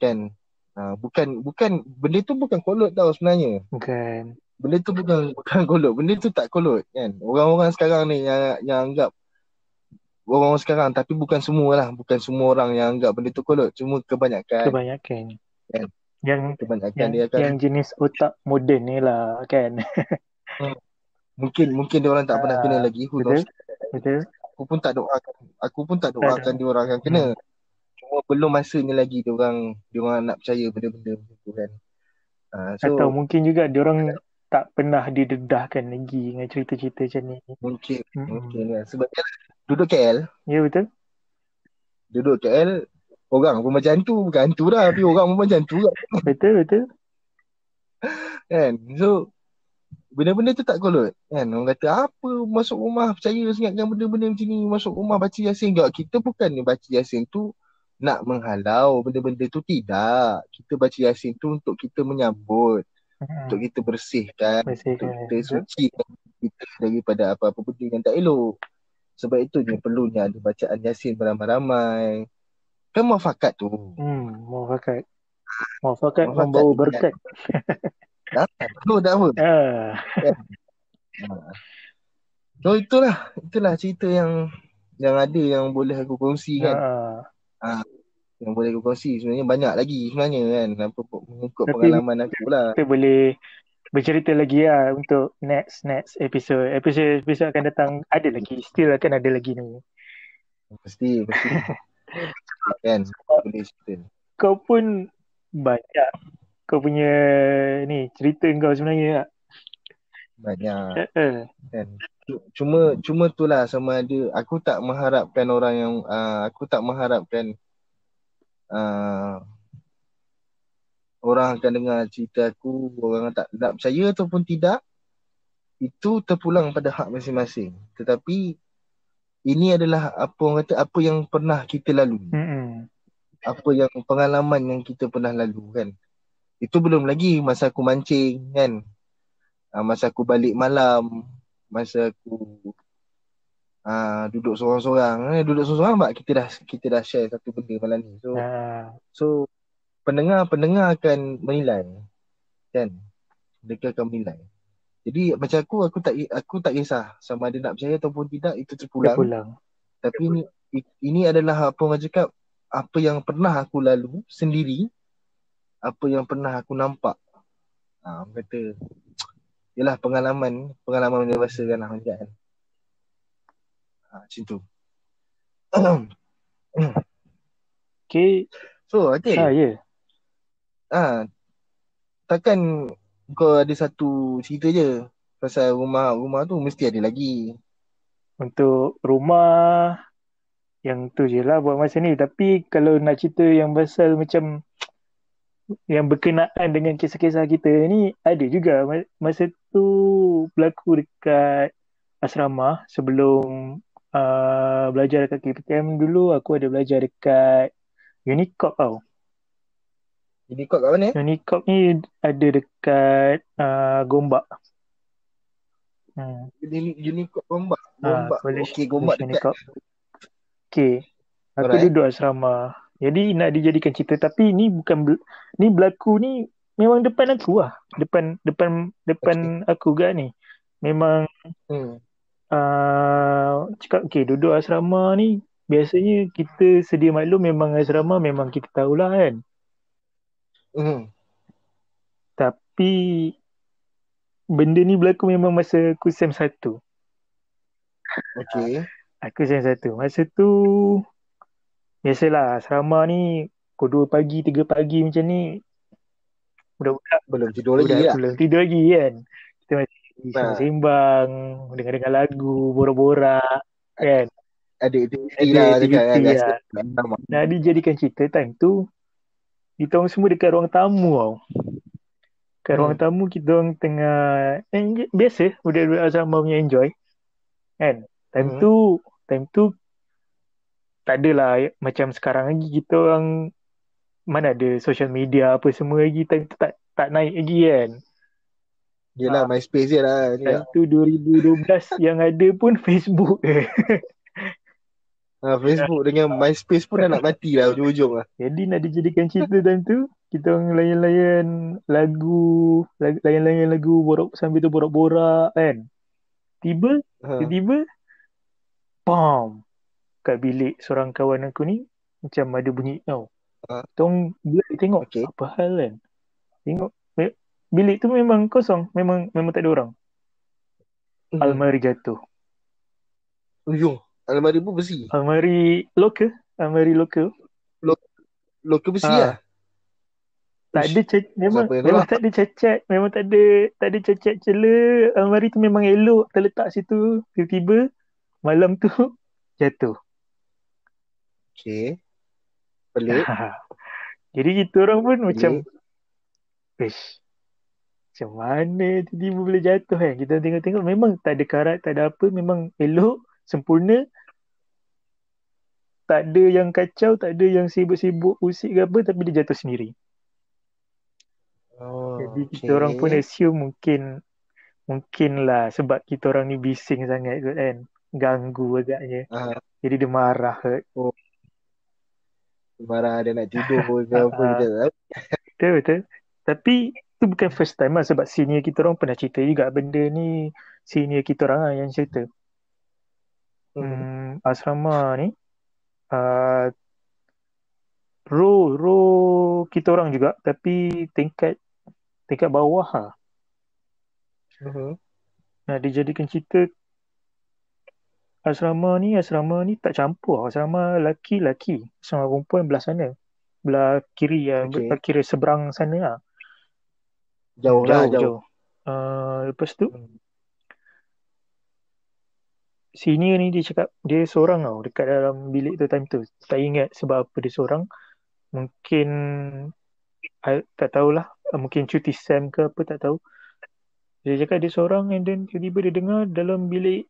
kan? Uh, bukan bukan benda tu bukan kolot tau sebenarnya. Bukan. Benda tu bukan bukan kolot. Benda tu tak kolot kan? Orang-orang sekarang ni yang yang anggap orang-orang sekarang tapi bukan semua lah bukan semua orang yang anggap benda tu kolot cuma kebanyakan. Kebanyakan. Kan? Yang kebanyakan yang, dia akan yang jenis otak moden ni lah kan? Hmm. mungkin mungkin dia orang tak pernah uh, kena lagi. Who betul? betul? Aku pun tak doakan aku pun tak doakan dia orang yang kena. Hmm. cuma belum masanya lagi dia orang dia orang nak percaya benda-benda tu kan? Uh, so, atau mungkin juga dia orang tak pernah didedahkan lagi dengan cerita-cerita macam ni. Mungkin hmm. mungkin kan? Sebab dia duduk KL ya betul. Duduk KL orang pun macam tu. Bukan hantu dah tapi orang pun macam tu kan *laughs* betul betul. Kan? So benda-benda tu tak kolot. Kan? Orang kata apa masuk rumah? Percaya sangat dengan benda-benda macam ni masuk rumah baca yasin. Enggak kita bukan ni baca yasin tu nak menghalau benda-benda tu. Tidak. Kita baca yasin tu untuk kita menyambut hmm. untuk kita bersihkan, bersihkan untuk kita suci kita daripada apa-apa benda yang tak elok sebab itu dia perlunya ada bacaan yasin beramai-ramai. Kan muafakat tu. Hmm muafakat. Muafakat membawa berkat. Dah perlu dah apa. So itulah itulah cerita yang yang ada yang boleh aku kongsi kan. Uh. Uh, yang boleh aku kongsi. Sebenarnya banyak lagi sebenarnya kan. Apa mengikut Tapi, pengalaman aku lah. Kita boleh bercerita lagi lah untuk next next episode. Episode episode akan datang ada lagi still akan ada lagi ni. Pasti pasti. *laughs* kan boleh cerita. Kau pun banyak kau punya ni cerita kau sebenarnya tak? Banyak. kan. Cuma cuma itulah sama ada aku tak mengharapkan orang yang uh, aku tak mengharapkan uh, orang akan dengar cerita aku, orang tak nak percaya ataupun tidak. Itu terpulang pada hak masing-masing. Tetapi ini adalah apa orang kata apa yang pernah kita lalui. Mm-hmm. apa yang pengalaman yang kita pernah lalu kan. Itu belum lagi masa aku mancing kan. Uh, masa aku balik malam, masa aku uh, duduk seorang-seorang. Eh, duduk seorang-seorang mak kita dah kita dah share satu benda malam ni. So Ha, so pendengar-pendengar akan menilai kan. Mereka akan menilai. Jadi macam aku aku tak aku tak kisah sama ada nak percaya ataupun tidak itu terpulang. pulang. Tapi ini ini adalah apa orang cakap apa yang pernah aku lalu sendiri apa yang pernah aku nampak. Ha, orang kata Yalah pengalaman Pengalaman dewasa kan lah macam kan ha, Macam tu Okay. So okay Ha, ya. Ha, Takkan Kau ada satu cerita je Pasal rumah Rumah tu mesti ada lagi Untuk rumah yang tu je lah buat masa ni. Tapi kalau nak cerita yang pasal macam yang berkenaan dengan kisah-kisah kita ni ada juga. Ma- Masa tu berlaku dekat asrama sebelum uh, belajar dekat KPTM dulu aku ada belajar dekat Unicorp tau. Kau kat mana? Unicorp ni ada dekat uh, Gombak. Hmm. Uni- Unicorp Gombak Ah, Gombak college, Okay Gombak college dekat Unicorp. Okay. Aku Alright. duduk asrama. Jadi nak dijadikan cerita tapi ni bukan bel- ni berlaku ni memang depan aku lah. Depan depan depan aku gak ni. Memang hmm. uh, cakap okay duduk asrama ni biasanya kita sedia maklum memang asrama memang kita tahulah kan. Hmm. Tapi benda ni berlaku memang masa aku SEM 1. Okay Aku SEM 1. Masa tu biasalah asrama ni pukul 2 pagi, 3 pagi macam ni budak-budak Belum tidur lagi budak lah belum tidur lagi kan. Kita masih sembang-sembang, dengar-dengar lagu, borak-borak kan. Ada aktiviti Ada lah dekat aktiviti kat lah. asrama. Nah, dijadikan cerita time tu kita orang semua dekat ruang tamu tau. Kat Hmm. ruang tamu kita orang tengah eh, biasa budak-budak asrama punya enjoy. Kan? Time Hmm. tu time tu tak adalah macam sekarang lagi kita orang mana ada social media apa semua lagi time tu tak tak naik lagi kan. Yelah Ah. MySpace je lah Time tu 2012 yang ada pun *laughs* Facebook je. Ha, Facebook dengan MySpace pun dah nak mati lah ujung-ujung lah Jadi nak dijadikan cerita time tu kita orang layan-layan lagu, lag- layan-layan lagu borak sambil tu borak-borak kan. Tiba ha. tiba-tiba pam kat bilik seorang kawan aku ni macam ada bunyi tau. Ha. Tong bila dia tengok Okey. apa hal kan. Tengok bilik tu memang kosong, memang memang tak ada orang. Hmm. Almari jatuh. Ujung Almari pun besi Almari lokal, almari lokal. Lokal besi Ah. lah Tak ada cacat, memang memang tak ada cacat, memang tak ada tak ada cacat cela. Almari tu memang elok terletak situ. Tiba-tiba malam tu *laughs* jatuh. Okay Pelik *laughs* Jadi kita orang pun macam Pelik Ish, macam mana tiba-tiba boleh jatuh kan? Kita tengok-tengok memang tak ada karat, tak ada apa. Memang elok, sempurna. Tak ada yang kacau, tak ada yang sibuk-sibuk usik ke apa. Tapi dia jatuh sendiri. Oh, Jadi kita orang pun assume mungkin mungkin lah sebab kita orang ni bising sangat kot kan. Ganggu agaknya. Ah, Jadi dia marah kot. marah dia nak tidur ke *laughs* apa Ah. kita tahu. Betul, betul. Tapi itu bukan first time lah sebab senior kita orang pernah cerita juga benda ni senior kita orang lah yang cerita. Hmm. Asrama ni uh, row row kita orang juga tapi tingkat tingkat bawah lah. Mhm. Nah, dijadikan cerita asrama ni asrama ni tak campur. Asrama laki-laki, asrama perempuan belah sana. Belah kiri ya, Okey. belah kiri seberang sana lah. Jauh lah jauh, jauh. jauh. Uh, lepas tu Hmm. Senior ni dia cakap dia seorang tau dekat dalam bilik tu time tu. Tak ingat sebab apa dia seorang. Mungkin I, tak tahulah. Mungkin cuti SEM ke apa tak tahu. Dia cakap dia seorang and then tiba-tiba dia dengar dalam bilik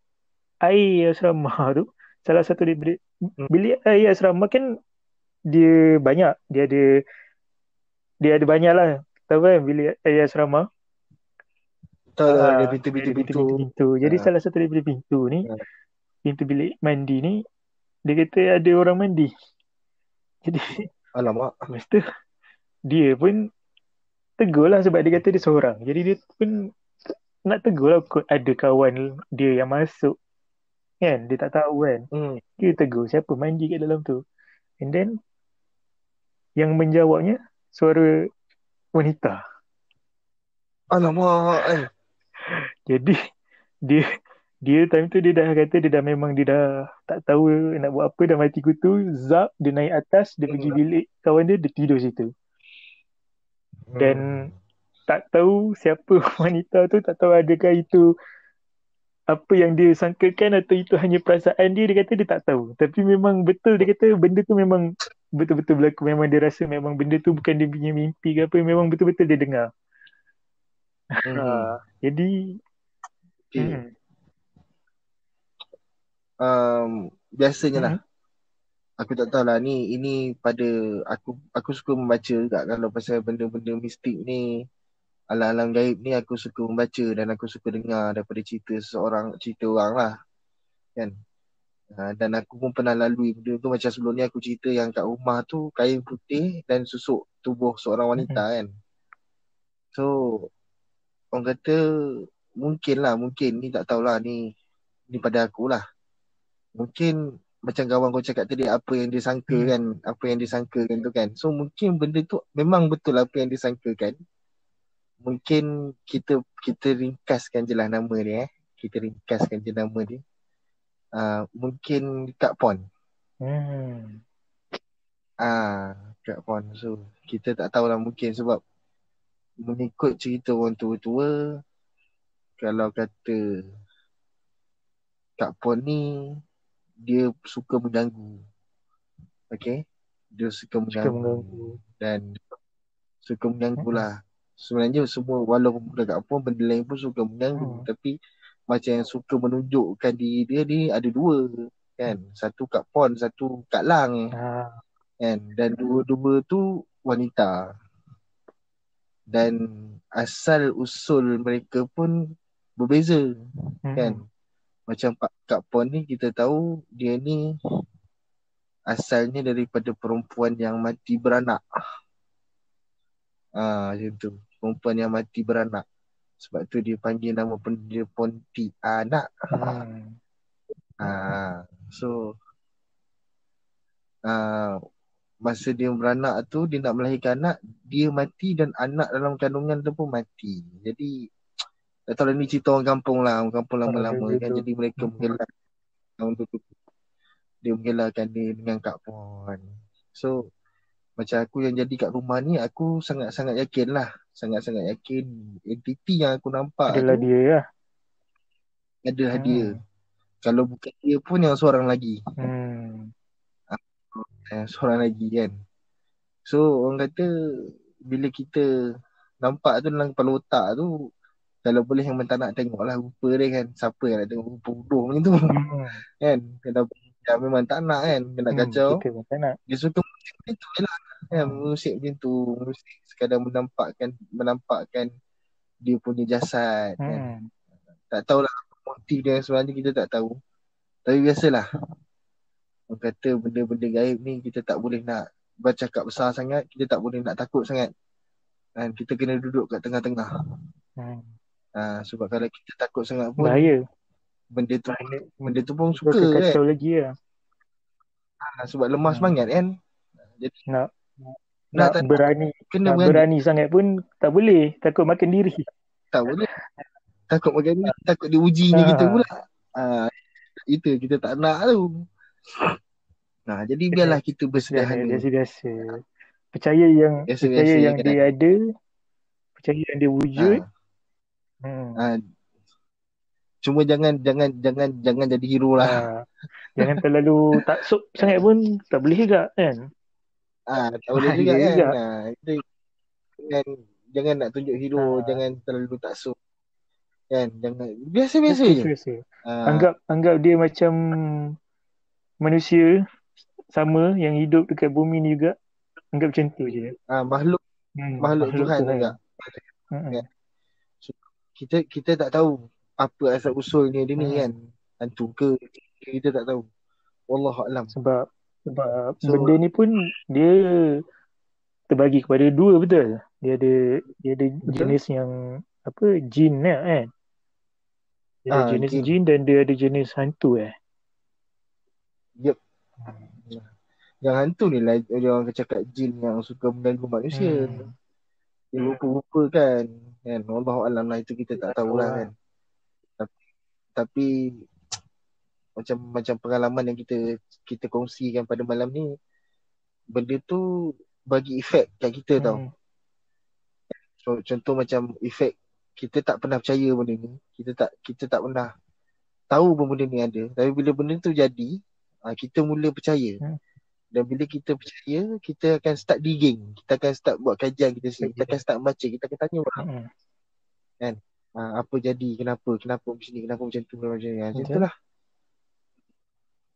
air asrama *laughs* tu. Salah satu di bilik, bilik air asrama kan dia banyak. Dia ada dia ada banyak lah. Tahu kan bilik air asrama? Ah, ada dia pintu-pintu ada pintu. pintu-pintu. Jadi Ah. salah satu daripada pintu ni, Ah. Pintu bilik mandi ni, dia kata ada orang mandi. Jadi Alamak. lepas tu dia pun tegur lah sebab dia kata dia seorang. Jadi dia pun nak tegur lah kot ada kawan dia yang masuk. Kan? Dia tak tahu kan. Hmm. Dia tegur siapa mandi kat dalam tu. And then yang menjawabnya suara wanita. Alamak kan. *laughs* Jadi dia dia time tu dia dah kata dia dah memang dia dah tak tahu nak buat apa dah mati kutu zap dia naik atas dia pergi bilik kawan dia dia tidur situ. Dan tak tahu siapa *laughs* wanita tu tak tahu adakah itu apa yang dia sangkakan atau itu hanya perasaan dia dia kata dia tak tahu. Tapi memang betul dia kata benda tu memang betul-betul berlaku. Memang dia rasa memang benda tu bukan dia punya mimpi ke apa memang betul-betul dia dengar. Hmm. ha, *laughs* jadi hmm. Um, biasanya lah. Hmm. Aku tak tahu lah ni ini pada aku aku suka membaca juga. Kalau pasal benda-benda mistik ni alam-alam gaib ni aku suka membaca dan aku suka dengar daripada cerita seseorang cerita orang lah. Kan? Uh, dan aku pun pernah lalui benda tu. Macam sebelum ni aku cerita yang kat rumah tu kain putih dan susuk tubuh seorang wanita kan? So orang kata mungkin lah mungkin. Ni tak tahulah ni ni pada aku lah mungkin macam kawan kau cakap tadi apa yang dia sangka Hmm. kan apa yang dia sangkakan tu kan. So mungkin benda tu memang betul apa yang dia sangkakan mungkin kita kita ringkaskan je lah nama dia eh. Kita ringkaskan je nama dia. Uh, mungkin Kak Pon. Hmm. ah Kak Pon. So kita tak tahulah mungkin sebab mengikut cerita orang tua-tua kalau kata Kak Pon ni dia suka mengganggu. Okay? Dia suka Suka mengganggu. mengganggu. Dan suka mengganggu lah. Sebenarnya semua walaupun Kak Pon, benda lain pun suka mengganggu. Hmm. Tapi macam yang suka menunjukkan diri dia ni ada dua. Kan? Satu Kak Pon, satu Kak Lang. Ah. Kan? Dan dua-dua tu wanita. Dan asal usul mereka pun berbeza Hmm. kan macam Pak Kak Pon ni kita tahu dia ni asalnya daripada perempuan yang mati beranak. Ah macam tu. Perempuan yang mati beranak. Sebab tu dia panggil nama pun dia Pontianak. Hmm. Ah so ah masa dia beranak tu dia nak melahirkan anak dia mati dan anak dalam kandungan tu pun mati. Jadi lah ni cerita orang kampung lah, orang kampung lama-lama kan. Jadi mereka tu. Dia menggelarkan dia dengan Kak Pon. So macam aku yang jadi kat rumah ni aku sangat-sangat yakin lah. Sangat-sangat yakin entiti yang aku nampak Adalah tu dia lah. adalah Hmm. dia. Kalau bukan dia pun yang seorang lagi. Hmm. eh, seorang lagi kan. So orang kata bila kita nampak tu dalam kepala otak tu kalau boleh yang tak nak tengok lah rupa dia kan. Siapa yang nak tengok rupa bodoh macam tu Hmm. *laughs* kan. Kalau dia memang tak nak kan. Nak Hmm. kacau. Kita pun tak nak. Dia suka musik macam tu je lah. Kan? Musik macam tu. Musik sekadar menampakkan menampakkan dia punya jasad kan. Hmm. Tak tahulah motif dia sebenarnya kita tak tahu. Tapi biasalah. Orang kata benda-benda gaib ni kita tak boleh nak bercakap besar sangat, kita tak boleh nak takut sangat. Dan kita kena duduk kat tengah-tengah. Hmm. Ha, sebab kalau kita takut sangat pun Bahaya. benda tu Bahaya. benda tu pun Suka suka kan. kacau lagi lah. Ha, sebab lemah Hmm. semangat kan. Jadi Nak nak nak berani kena nak berani. berani sangat pun tak boleh. Takut makan diri. Tak boleh. Takut makan ni, takut diuji ni kita Ah. pula. Ha, itu kita tak nak tu. Nah, jadi biarlah kita bersederhana. Biasa-biasa. Percaya yang Biasa-biasa percaya yang kan. dia ada, percaya yang dia wujud. Ha, Hmm. ha, cuma jangan jangan jangan jangan jadi hero lah. Ha. Jangan terlalu taksub sangat pun tak boleh juga kan. Ah, tak boleh Bahaya juga kan. juga. Ah, itu jangan jangan nak tunjuk hero, Ah. jangan terlalu taksub. Kan? Jangan biasa-biasa je. Biasa. Ah, Anggap anggap dia macam manusia sama yang hidup dekat bumi ni juga anggap macam tu je. Ah, makhluk Hmm, makhluk Tuhan juga. Hmm. Ya. Kita kita tak tahu apa asal usulnya dia ni Hmm. kan. Hantu ke kita tak tahu. Wallahu alam. Sebab sebab So- benda ni pun dia terbagi kepada dua betul. Dia ada dia ada Betul. jenis yang apa jin lah kan. Dia ada Ah, jenis jin. jin. dan dia ada jenis hantu eh. Yep. Yang hantu ni lah dia orang cakap jin yang suka mengganggu manusia. Hmm. Dia rupa-rupa kan. Kan Wallahu alam lah itu kita tak tahu lah kan. Tapi, tapi macam macam pengalaman yang kita kita kongsikan pada malam ni benda tu bagi efek kat kita tau. Hmm. So, contoh macam efek kita tak pernah percaya benda ni. Kita tak kita tak pernah tahu pun benda ni ada. Tapi bila benda tu jadi, ah, kita mula percaya. Hmm. Dan bila kita percaya, kita akan start digging. Kita akan start buat kajian kita sendiri. Kita akan start baca. Kita akan tanya orang. Hmm. ah, apa jadi, kenapa, kenapa macam ni, kenapa macam tu, kenapa macam ni. Ah, Macam itulah.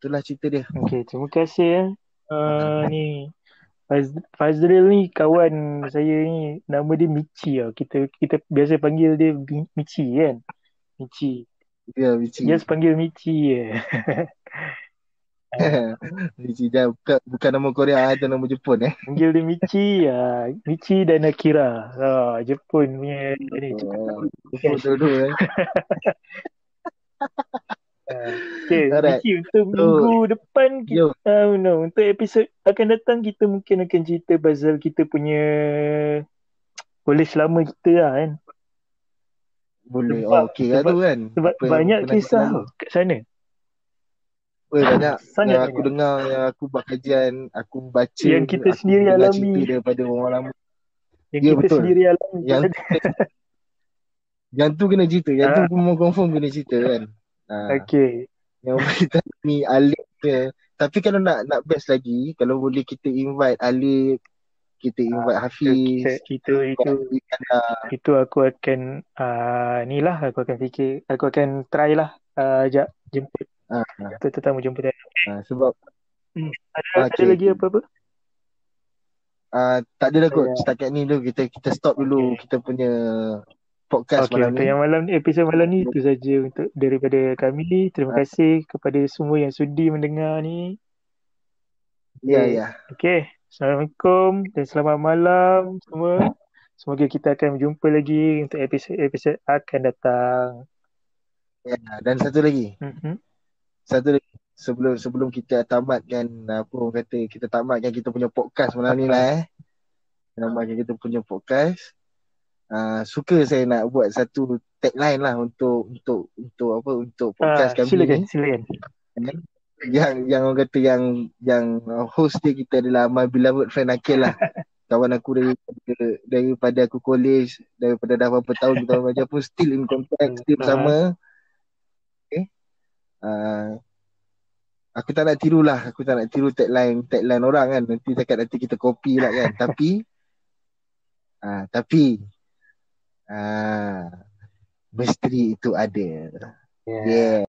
Itulah cerita dia. Okey, terima kasih ya. Uh, ni Faz, Fazril ni kawan saya ni nama dia Michi tau. Kita kita biasa panggil dia Mi- Michi kan. Michi. Dia Michi. Just panggil Michi je. *laughs* *laughs* Michi dah bukan, bukan nama Korea atau nama Jepun eh. Panggil dia Michi ya. Michi dan Akira. Ha, Jepun punya ni. Oh, Jepun dulu eh. *laughs* Okay, Alright. Michi untuk So, minggu depan kita uh, no, untuk episod akan datang kita mungkin akan cerita pasal kita punya college lama kita lah kan. boleh. Sebab- Oh, okey lah tu kan. Sebab Apa banyak kisah kat sana. Weh banyak Sangat yang aku dengar yang aku buat kajian, aku baca, Yang kita aku sendiri alami. cerita daripada orang lama. Yang Ya, kita betul. sendiri alami. Yang yang tu kena cerita, yang tu Ah. pun mau confirm kena cerita kan. Ha, Okay. yang kita ni Alif ke. Tapi kalau nak nak best lagi, kalau boleh kita invite Alif, kita invite Hafiz, Itu, itu, itu, itu aku akan, uh, ni lah aku akan fikir, aku akan try lah, uh, jap, jemput, Ha, ha, tu tetamu jemputan. ha, sebab Ada, Okay. ada lagi apa-apa? uh, tak ada dah kot. Setakat ni dulu kita kita stop dulu kita punya podcast Okay, malam untuk ni. yang malam ni, episod malam ni itu saja untuk daripada kami. Terima kasih kepada semua yang sudi mendengar ni. Ya, ya. Okay, Assalamualaikum dan selamat malam semua. Semoga kita akan berjumpa lagi untuk episod-episod akan datang. ya. Dan satu lagi. Mhm. Satu lagi sebelum sebelum kita tamatkan apa orang kata kita tamatkan kita punya podcast malam ni lah eh. Tamatkan kita punya podcast. Uh, suka saya nak buat satu tagline lah untuk untuk untuk apa untuk podcast Ah, kami silakan, ni. silakan. yang yang orang kata yang yang host dia kita adalah my beloved friend Akil lah. *laughs* Kawan aku daripada daripada aku college daripada dah berapa tahun kita macam pun still in contact still Ah. bersama okay uh, aku tak nak tiru lah aku tak nak tiru tagline tagline orang kan. Nanti cakap nanti kita copy lah kan. *laughs* Tapi uh, tapi uh, misteri itu ada. Yeah. yeah